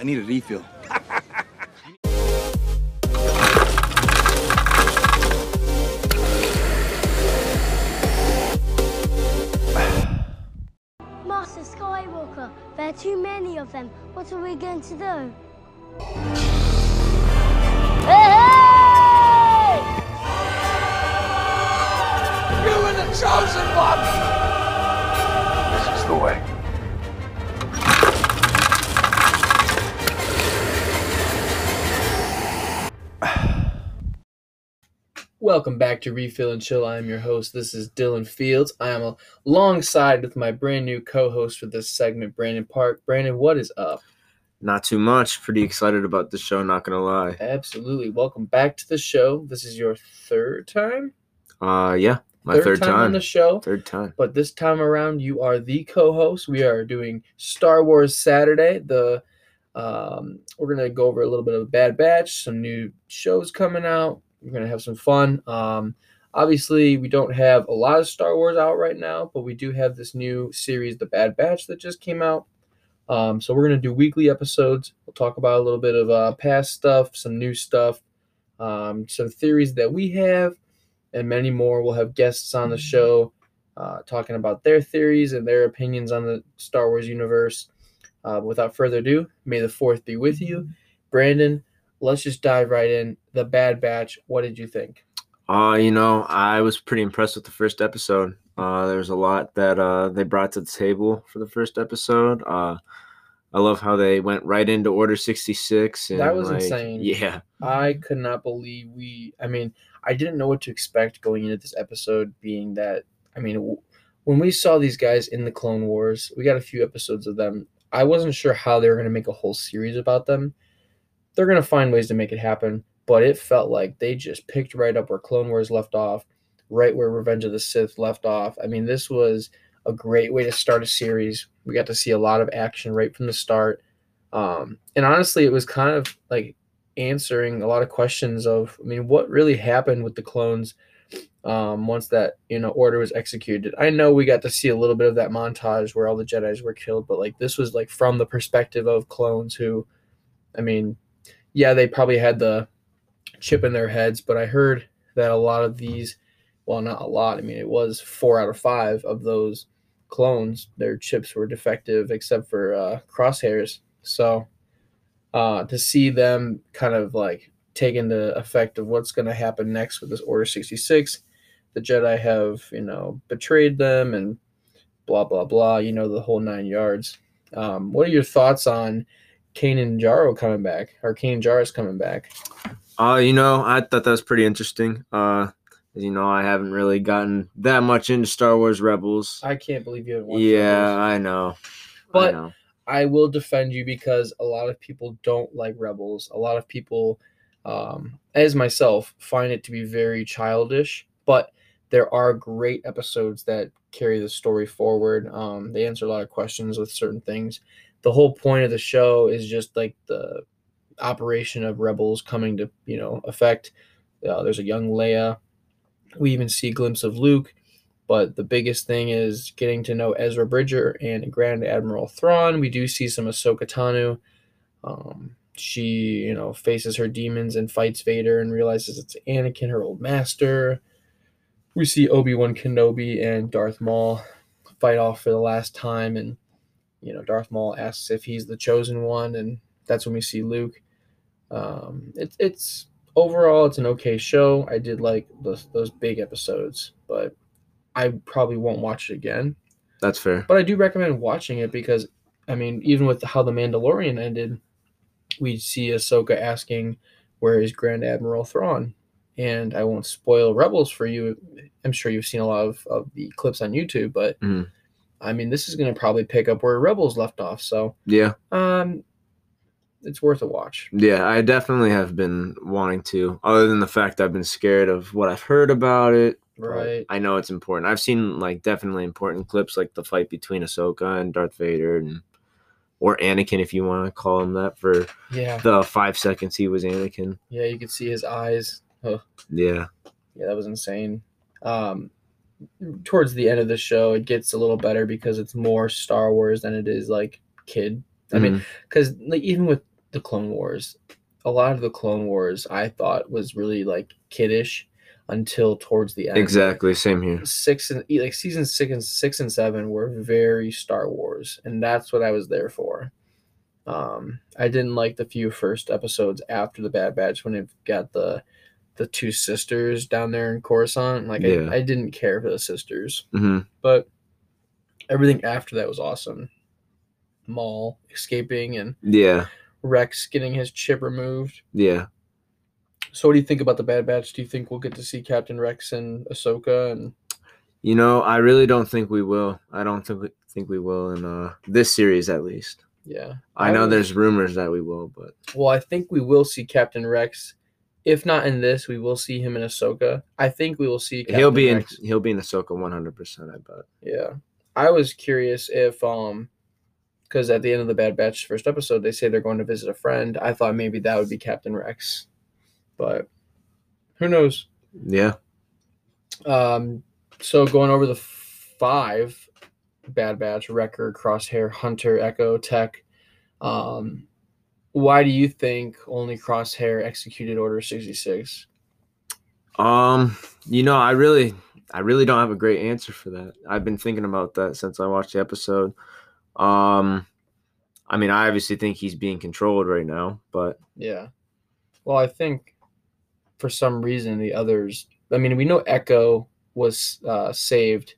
I need a refill. Master Skywalker, there are too many of them. What are we going to do? Hey! You were the chosen one! This is the way. Welcome back to Refill and Chill. I am your host. This is Dylan Fields. I am alongside with my brand new co-host for this segment, Brandon Park. Brandon, what is up? Not too much. Pretty excited about the show, not gonna lie. Absolutely. Welcome back to the show. This is your third time? Uh yeah, my third, on time. On the show. Third time. But this time around, you are the co-host. We are doing Star Wars Saturday. The um, we're gonna go over a little bit of a Bad Batch, some new shows coming out. We're gonna have some fun. Um, obviously, we don't have a lot of Star Wars out right now, but we do have this new series, The Bad Batch, that just came out. Um, so we're gonna do weekly episodes. We'll talk about a little bit of uh, past stuff, some new stuff, um, some theories that we have, and many more. We'll have guests on the show uh, talking about their theories and their opinions on the Star Wars universe. Uh, without further ado, may the fourth be with you, Brandon. Let's just dive right in. The Bad Batch. What did you think? Uh, you know, I was pretty impressed with the first episode. Uh, there's a lot that uh, they brought to the table for the first episode. Uh, I love how they went right into Order 66. And, That was like, insane. Yeah. I could not believe we. I mean, I didn't know what to expect going into this episode, being that, I mean, when we saw these guys in the Clone Wars, we got a few episodes of them. I wasn't sure how they were going to make a whole series about them. They're going to find ways to make it happen, but it felt like they just picked right up where Clone Wars left off, right where Revenge of the Sith left off. I mean, this was a great way to start a series. We got to see a lot of action right from the start. Um, and honestly, it was kind of like answering a lot of questions of i mean what really happened with the clones um, once that you know order was executed i know we got to see a little bit of that montage where all the jedis were killed but like this was like from the perspective of clones who i mean yeah they probably had the chip in their heads but i heard that a lot of these well not a lot i mean it was four out of five of those clones their chips were defective except for uh, crosshairs so uh, to see them kind of like take into effect of what's going to happen next with this Order 66. The Jedi have, you know, betrayed them and blah, blah, blah, you know, the whole nine yards. Um, what are your thoughts on Kanan Jarro coming back? Or Kanan Jarrus coming back? Uh, you know, I thought that was pretty interesting. Uh, as you know, I haven't really gotten that much into Star Wars Rebels. I can't believe you haven't watched yeah. I know. But- I know. I will defend you because a lot of people don't like Rebels. A lot of people, um, as myself, find it to be very childish. But there are great episodes that carry the story forward. Um, they answer a lot of questions with certain things. The whole point of the show is just like the operation of Rebels coming to you know effect. Uh, there's a young Leia. We even see a glimpse of Luke. But the biggest thing is getting to know Ezra Bridger and Grand Admiral Thrawn. We do see some Ahsoka Tano. Um, she, you know, faces her demons and fights Vader and realizes it's Anakin, her old master. We see Obi Wan Kenobi and Darth Maul fight off for the last time, and you know, Darth Maul asks if he's the chosen one, and that's when we see Luke. Um, it's it's overall it's an okay show. I did like those those big episodes, but I probably won't watch it again. That's fair. But I do recommend watching it because, I mean, even with how the Mandalorian ended, we see Ahsoka asking, "Where is Grand Admiral Thrawn?" And I won't spoil Rebels for you. I'm sure you've seen a lot of, of the clips on YouTube, but Mhm. I mean, this is going to probably pick up where Rebels left off. So, Yeah. um, it's worth a watch. Yeah, I definitely have been wanting to, other than the fact I've been scared of what I've heard about it. Right. I know it's important. I've seen like definitely important clips like the fight between Ahsoka and Darth Vader and or Anakin if you want to call him that for Yeah. the five seconds he was Anakin. Yeah. You could see his eyes. Oh, Yeah. yeah, that was insane. Um, towards the end of the show, it gets a little better because it's more Star Wars than it is like kid I mean, Mhm. because like even with the Clone Wars, a lot of the Clone Wars I thought was really like kiddish until towards the end. exactly same here. Six and like season six and six and seven were very Star Wars, and that's what I was there for. Um, I didn't like the few first episodes after the Bad Batch when it got the the two sisters down there in Coruscant. Like Yeah. I, I didn't care for the sisters, hmm but everything after that was awesome. Maul escaping and Yeah, Rex getting his chip removed. yeah. So, what do you think about the Bad Batch? Do you think we'll get to see Captain Rex and Ahsoka? And You know, I really don't think we will. I don't think we, think we will in uh, this series at least. yeah, I know was- there's rumors that we will, but Well, I think we will see Captain Rex. If not in this, we will see him in Ahsoka. I think we will see. Captain he'll be Rex. in he'll be in Ahsoka 100. percent I bet. Yeah, I was curious if um, because at the end of the Bad Batch first episode, they say they're going to visit a friend. I thought maybe that would be Captain Rex, but who knows? Yeah. Um, so going over the five Bad Batch, Wrecker, Crosshair, Hunter, Echo, Tech. Um, why do you think only Crosshair executed Order sixty six? Um, you know, I really, I really don't have a great answer for that. I've been thinking about that since I watched the episode. Um, I mean, I obviously think he's being controlled right now, but Yeah. Well, I think for some reason the others. I mean, we know Echo was uh, saved.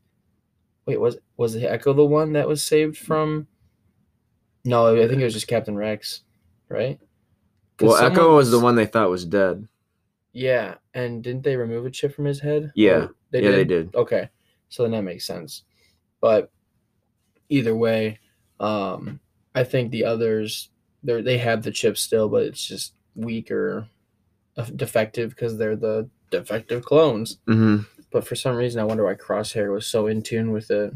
Wait, was was Echo the one that was saved from? No, I think it was just Captain Rex, right? well, Echo was the one they thought was dead. Yeah, and didn't they remove a chip from his head? Yeah. Or they yeah, did. they did. Okay, so then that makes sense. But either way, um, I think the others they they have the chip still, but it's just weaker, uh, defective because they're the defective clones. hmm But for some reason, I wonder why Crosshair was so in tune with it.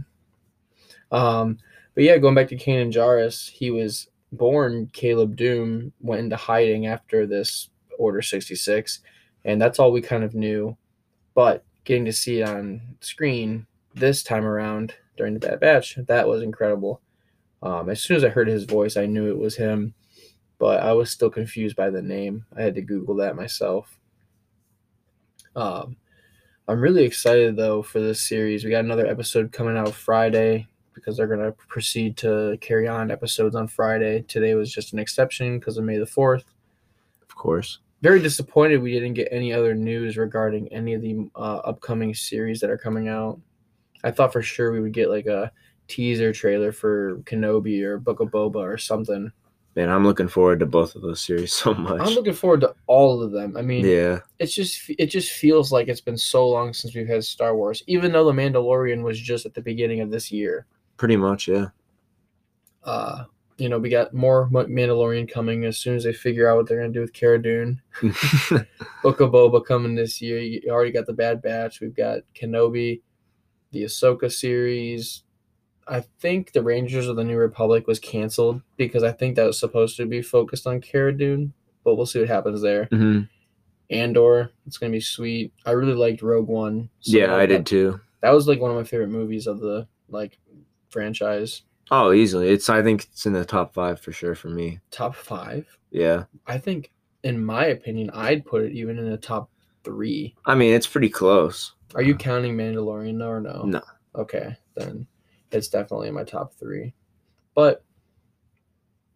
Um, but yeah, going back to Kanan Jarrus, he was born Caleb Dume, went into hiding after this Order 66, and that's all we kind of knew. But getting to see it on screen this time around during the Bad Batch, that was incredible. Um, as soon as I heard his voice, I knew it was him, but I was still confused by the name. I had to Google that myself. Um, I'm really excited though for this series. We got another episode coming out Friday because they're gonna proceed to carry on episodes on Friday. Today was just an exception because of May the Fourth. Of course. Very disappointed we didn't get any other news regarding any of the uh, upcoming series that are coming out. I thought for sure we would get like a teaser trailer for Kenobi or Book of Boba or something. Man, I'm looking forward to both of those series so much. I'm looking forward to all of them. I mean, yeah. it's just it just feels like it's been so long since we've had Star Wars, even though the Mandalorian was just at the beginning of this year. Pretty much, yeah. Uh, you know, we got more Mandalorian coming as soon as they figure out what they're gonna do with Cara Dune. Book of Boba coming this year. You already got the Bad Batch. We've got Kenobi, the Ahsoka series. I think the Rangers of the New Republic was canceled because I think that was supposed to be focused on Cara Dune, but we'll see what happens there. hmm Andor, it's gonna be sweet. I really liked Rogue One. so Yeah, I that- did too. That was like one of my favorite movies of the like franchise. Oh, easily. It's I think it's in the top five for sure for me. Top five. Yeah. I think, in my opinion, I'd put it even in the top three. I mean, it's pretty close. Are you counting Mandalorian though, or no? No. Okay, then it's definitely in my top three. But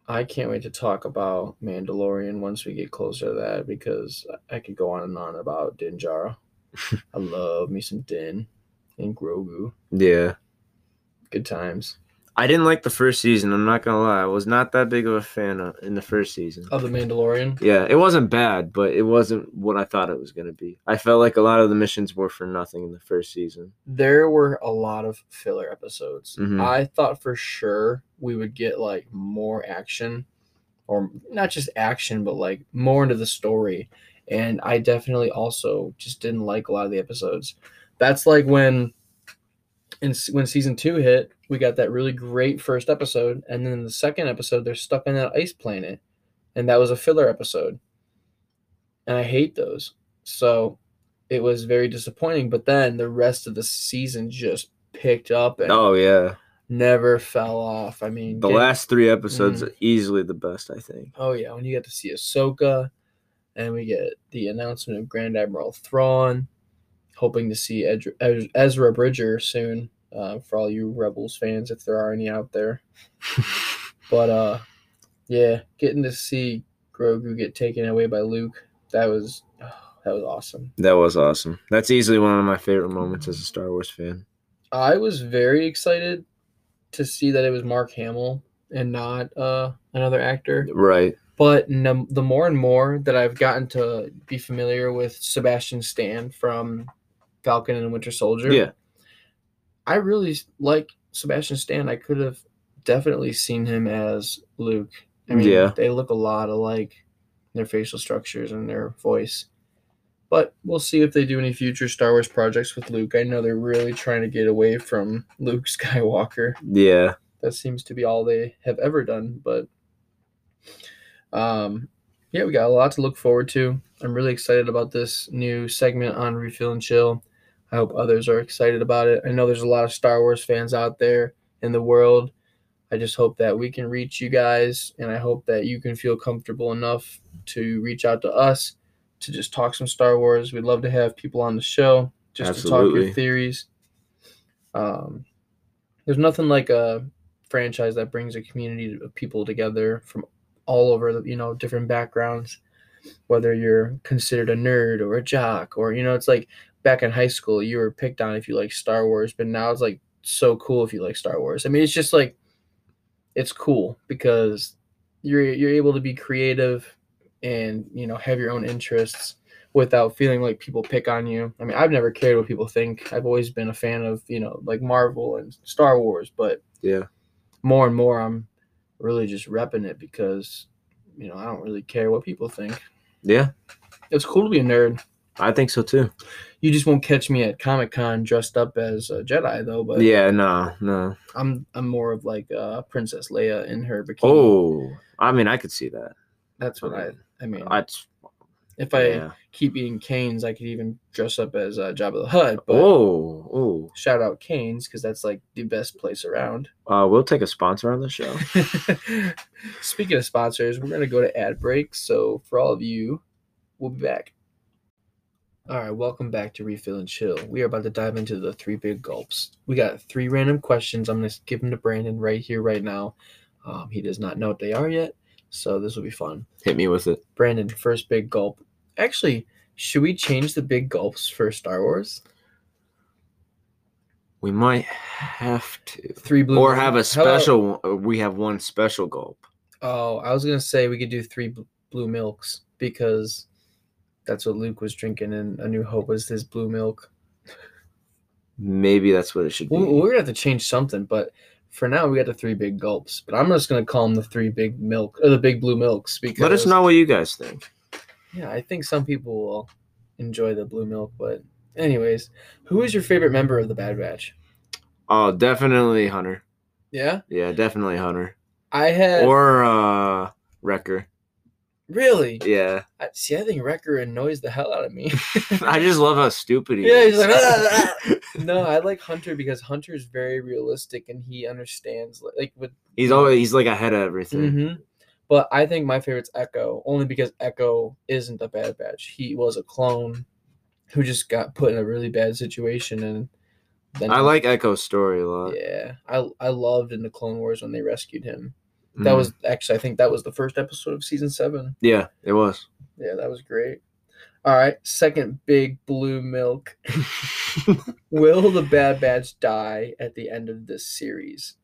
I can't wait to talk about Mandalorian once we get closer to that because I could go on and on about Din Djarin. I love me some Din and Grogu. Yeah. Good times. I didn't like the first season. I'm not gonna lie. I was not that big of a fan of, in the first season. Of the Mandalorian. Yeah, it wasn't bad, but it wasn't what I thought it was gonna be. I felt like a lot of the missions were for nothing in the first season. there were a lot of filler episodes. Mhm. I thought for sure we would get like more action or not just action but like more into the story and I definitely also just didn't like a lot of the episodes. That's like when in s- when season 2 hit, we got that really great first episode and then in the second episode they're stuck on that ice planet and that was a filler episode. And I hate those. So it was very disappointing. But then the rest of the season just picked up, and Oh yeah. never fell off. I mean, The last three episodes Mm. are easily the best, I think. Oh yeah, when you get to see Ahsoka, and we get the announcement of Grand Admiral Thrawn, hoping to see Ed- Ezra Bridger soon. Uh, for all you Rebels fans, if there are any out there. But uh, yeah, getting to see Grogu get taken away by Luke, that was that was awesome. That was awesome. That's easily one of my favorite moments as a Star Wars fan. I was very excited to see that it was Mark Hamill and not uh, another actor. Right. But no, the more and more that I've gotten to be familiar with Sebastian Stan from Falcon and Winter Soldier, Yeah. I really like Sebastian Stan. I could have definitely seen him as Luke. I mean, Yeah. they look a lot alike, their facial structures and their voice. But we'll see if they do any future Star Wars projects with Luke. I know they're really trying to get away from Luke Skywalker Yeah. that seems to be all they have ever done but um yeah we got a lot to look forward to i'm really excited about this new segment on refill and chill i hope others are excited about it. I know there's a lot of star wars fans out there in the world. I just hope that we can reach you guys and i hope that you can feel comfortable enough to reach out to us to just talk some star wars. We'd love to have people on the show just to talk your theories. Um there's nothing like a franchise that brings a community of people together from all over the you know different backgrounds whether you're considered a nerd or a jock or you know it's like back in high school you were picked on if you like star wars but now it's like so cool if you like star wars i mean it's just like it's cool because you're you're able to be creative and you know have your own interests without feeling like people pick on you i mean i've never cared what people think i've always been a fan of you know like marvel and star wars but Yeah. more and more I'm really just repping it because you know I don't really care what people think. Yeah. It's cool to be a nerd. I think so too. You just won't catch me at Comic Con dressed up as a Jedi though. But Yeah, no, no. I'm I'm more of like uh, Princess Leia in her bikini. Oh, I mean, I could see that. that's what I I mean. I, if I yeah. keep eating Cane's, I could even dress up as uh, Jabba the Hutt. But Oh, oh. shout out Cane's because that's like the best place around. Uh, we'll take a sponsor on the show. Speaking of sponsors, we're going to go to ad break. So, for all of you, we'll be back. All right, welcome back to Refill and Chill. We are about to dive into the three big gulps. We got three random questions. I'm going to give them to Brandon right here, right now. Um, he does not know what they are yet, so this will be fun. Hit me with it. Brandon, first big gulp. Actually, should we change the big gulps for Star Wars? We might have to, Three blue or have a special. one- We have one special gulp. Oh, I was gonna say we could do three bl- blue milks because that's what Luke was drinking in A New Hope was his blue milk. Maybe that's what it should be. We- We're gonna have to change something, but for now we got the three big gulps. But I'm just gonna call them the three big milk or the big blue milks because Let us know what you guys think. Yeah, I think some people will enjoy the blue milk, but anyways, who is your favorite member of the Bad Batch? Oh, definitely Hunter. Yeah, Yeah, definitely Hunter. I had Or uh Wrecker. Really. Yeah. I, see, I think Wrecker annoys the hell out of me. I just love how stupid he Yeah, is. he's like, "Ah, ah." no, I like Hunter because Hunter is very realistic and he understands like, like with. he's always he's like ahead of everything. hmm But I think my favorite's Echo only because Echo isn't a bad batch. He was a clone who just got put in a really bad situation and. Then I like Echo's story a lot. Yeah, I I loved in the Clone Wars when they rescued him. That Mhm. was actually I think that was the first episode of season seven. yeah, it was. Yeah, that was great. All right, second big blue milk. Will the Bad Batch die at the end of this series?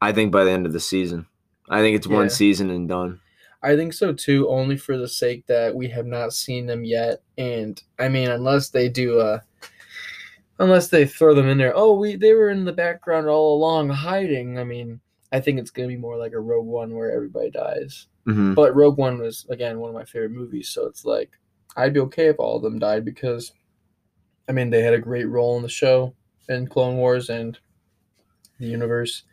I think by the end of the season. I think it's Yeah. one season and done. I think so too, only for the sake that we have not seen them yet. And I mean, unless they do a, unless they throw them in there, oh, we they were in the background all along hiding. I mean, I think it's gonna be more like a Rogue One where everybody dies. hmm But Rogue One was again one of my favorite movies, so it's like I'd be okay if all of them died because, I mean, they had a great role in the show in Clone Wars and the universe.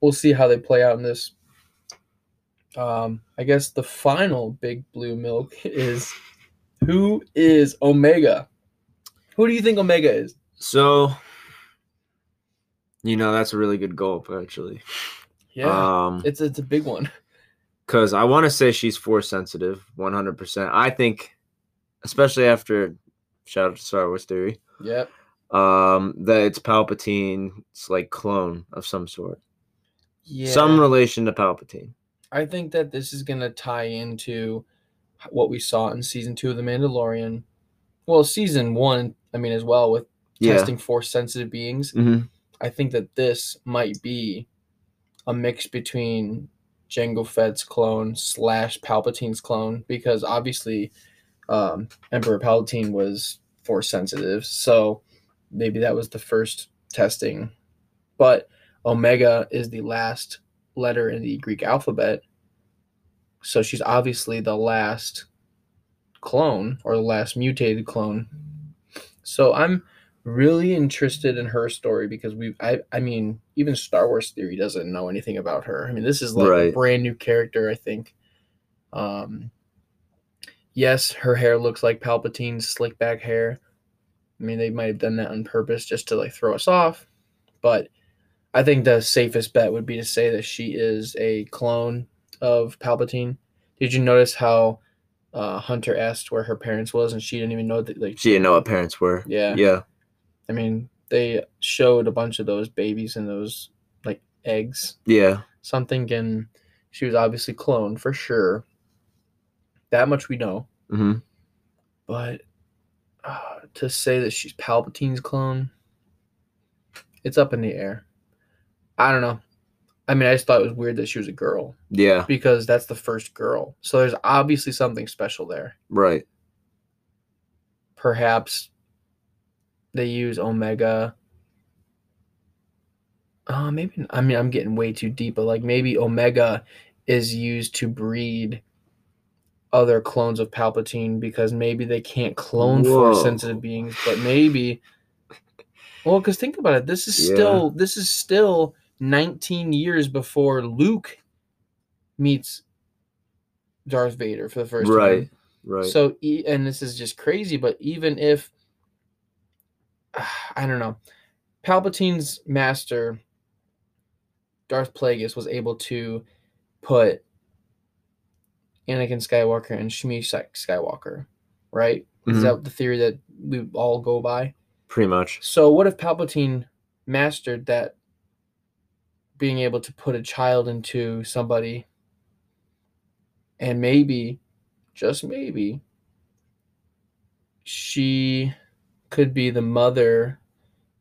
We'll see how they play out in this. Um, I guess the final big blue milk is who is Omega? Who do you think Omega is? So You know, that's a really good gulp, actually. Yeah, Um, it's it's a big one. because I want to say she's force sensitive, one hundred percent. I think, especially after shout out to Star Wars theory, Yep. um, that it's Palpatine's like clone of some sort, Yeah. some relation to Palpatine. I think that this is gonna tie into what we saw in season two of The Mandalorian. Well, season one, I mean, as well with Yeah. testing force sensitive beings. hmm I think that this might be a mix between Jango Fett's clone slash Palpatine's clone because obviously um, Emperor Palpatine was force sensitive, so maybe that was the first testing. But Omega is the last letter in the Greek alphabet, so she's obviously the last clone or the last mutated clone. So I'm really interested in her story because we've I, I mean even Star Wars theory doesn't know anything about her. I mean this is like a brand new character I think. Um yes, her hair looks like Palpatine's slick back hair. I mean they might have done that on purpose just to like throw us off, but I think the safest bet would be to say that she is a clone of Palpatine. Did you notice how uh, Hunter asked where her parents was and she didn't even know that like She didn't know what parents were. yeah Yeah. I mean, they showed a bunch of those babies and those like eggs, Yeah. something, and she was obviously cloned for sure. That much we know, hmm but uh, to say that she's Palpatine's clone, it's up in the air. I don't know. I mean, I just thought it was weird that she was a girl Yeah. because that's the first girl. So there's obviously something special there. Right. perhaps they use omega uh maybe i mean i'm getting way too deep but like maybe omega is used to breed other clones of palpatine because maybe they can't clone force sensitive beings but maybe well because think about it this is Yeah. still this is still 19 years before luke meets darth vader for the first time Right. Right. so, and this is just crazy, but even if I don't know, Palpatine's master, Darth Plagueis, was able to put Anakin Skywalker and Shmi Sky- Skywalker, right? Is Mhm. that the theory that we all go by? Pretty much. So, what if Palpatine mastered that being able to put a child into somebody and maybe, just maybe, she could be the mother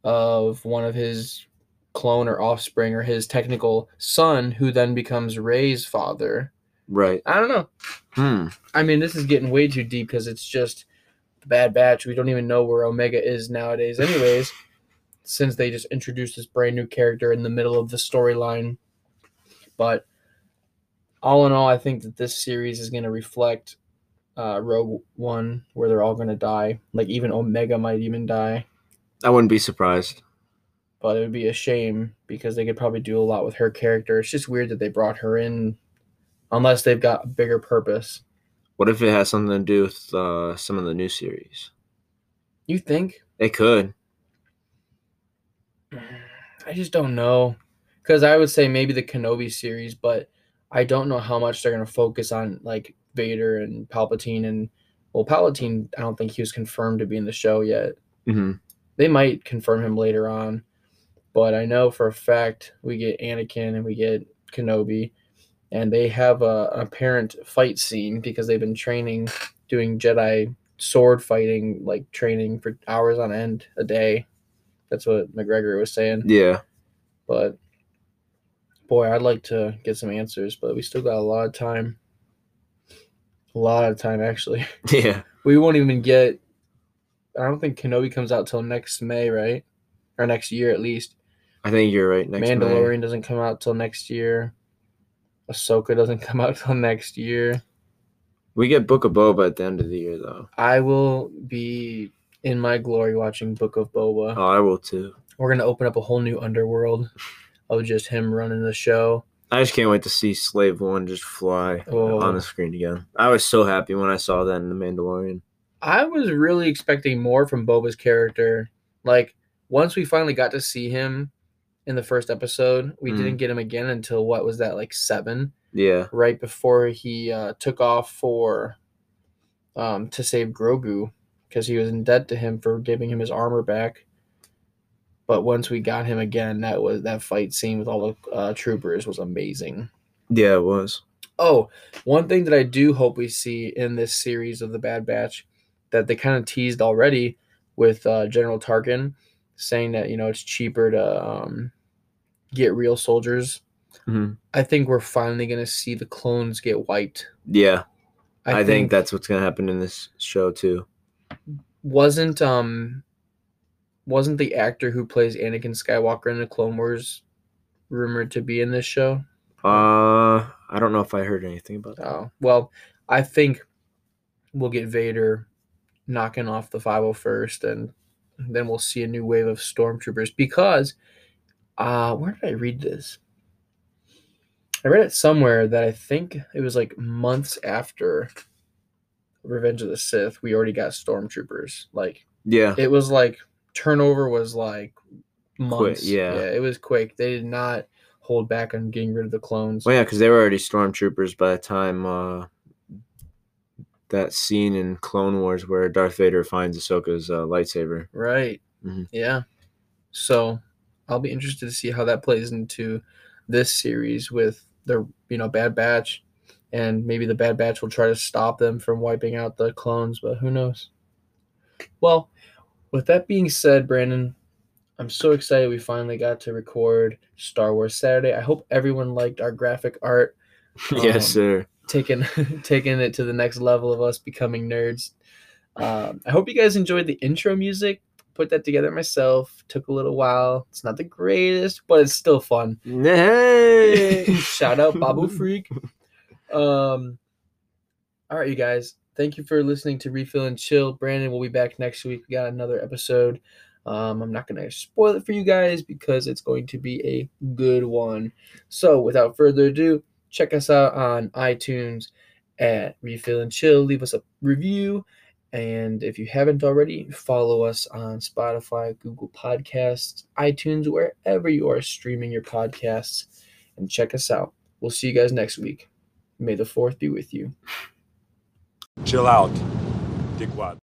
of one of his clone or offspring or his technical son who then becomes Rey's father. Right. I don't know. Hmm. I mean, this is getting way too deep because it's just the Bad Batch. We don't even know where Omega is nowadays, anyways, since they just introduced this brand new character in the middle of the storyline. But all in all, I think that this series is going to reflect uh, Rogue One, where they're all to die. Like, even Omega might even die. I wouldn't be surprised. But it would be a shame because they could probably do a lot with her character. It's just weird that they brought her in, unless they've got a bigger purpose. What if it has something to do with uh, some of the new series? You think? It could. I just don't know. Because I would say maybe the Kenobi series, but I don't know how much they're to focus on like Vader and Palpatine. And well, Palpatine, I don't think he was confirmed to be in the show yet. hmm They might confirm him later on. But I know for a fact we get Anakin and we get Kenobi. And they have a, an apparent fight scene because they've been training, doing Jedi sword fighting, like training for hours on end a day. That's what McGregor was saying. Yeah. But boy, I'd like to get some answers, but we still got a lot of time. A lot of time, actually. Yeah. We won't even get. I don't think Kenobi comes out till next May, right? Or next year at least. I think you're right. Next May. Mandalorian doesn't come out till next year. Ahsoka doesn't come out till next year. We get Book of Boba at the end of the year, though. I will be in my glory watching Book of Boba. Oh, I will too. We're gonna open up a whole new underworld of just him running the show. I just can't wait to see Slave One just fly Oh. on the screen again. I was so happy when I saw that in The Mandalorian. I was really expecting more from Boba's character. Like once we finally got to see him in the first episode. We Mm. didn't get him again until what was that like seven, Yeah. right before he uh, took off for um, to save Grogu because he was in debt to him for giving him his armor back. But once we got him again, that was that fight scene with all the uh, troopers was amazing. Yeah, it was. Oh, one thing that I do hope we see in this series of the Bad Batch that they kind of teased already with uh, General Tarkin saying that you know it's cheaper to um, get real soldiers. Mhm. I think we're finally gonna see the clones get wiped. Yeah, I, think, that's what's gonna happen in this show too. wasn't um wasn't the actor who plays Anakin Skywalker in the Clone Wars rumored to be in this show. Uh, I don't know if I heard anything about that. Oh, well, I think we'll get Vader knocking off the 501st and then we'll see a new wave of stormtroopers because uh where did I read this? I read it somewhere that I think it was like months after Revenge of the Sith, we already got stormtroopers. Like Yeah, it was like turnover was like months. yeah. yeah, it was quick. They did not hold back on getting rid of the clones. well, yeah, because they were already stormtroopers by the time uh, that scene in Clone Wars where Darth Vader finds Ahsoka's uh, lightsaber. Right. Mhm. Yeah. So I'll be interested to see how that plays into this series with the you know Bad Batch, and maybe the Bad Batch will try to stop them from wiping out the clones, but who knows? Well, with that being said, Brandon, I'm so excited we finally got to record Star Wars Saturday. I hope everyone liked our graphic art yes, Um, sir. taking taking it to the next level of us becoming nerds. Um, I hope you guys enjoyed the intro music. Put that together myself. Took a little while. It's not the greatest, but it's still fun. Hey! Shout out Babu Frik. Um, all right, you guys. Thank you for listening to Refill and Chill. Brandon will be back next week. We got another episode. Um, I'm not going to spoil it for you guys because it's going to be a good one. So, without further ado, check us out on iTunes at Refill and Chill. Leave us a review. And if you haven't already, follow us on Spotify, Google Podcasts, iTunes, wherever you are streaming your podcasts. And check us out. We'll see you guys next week. May the 4th be with you. Chill out, dickwad.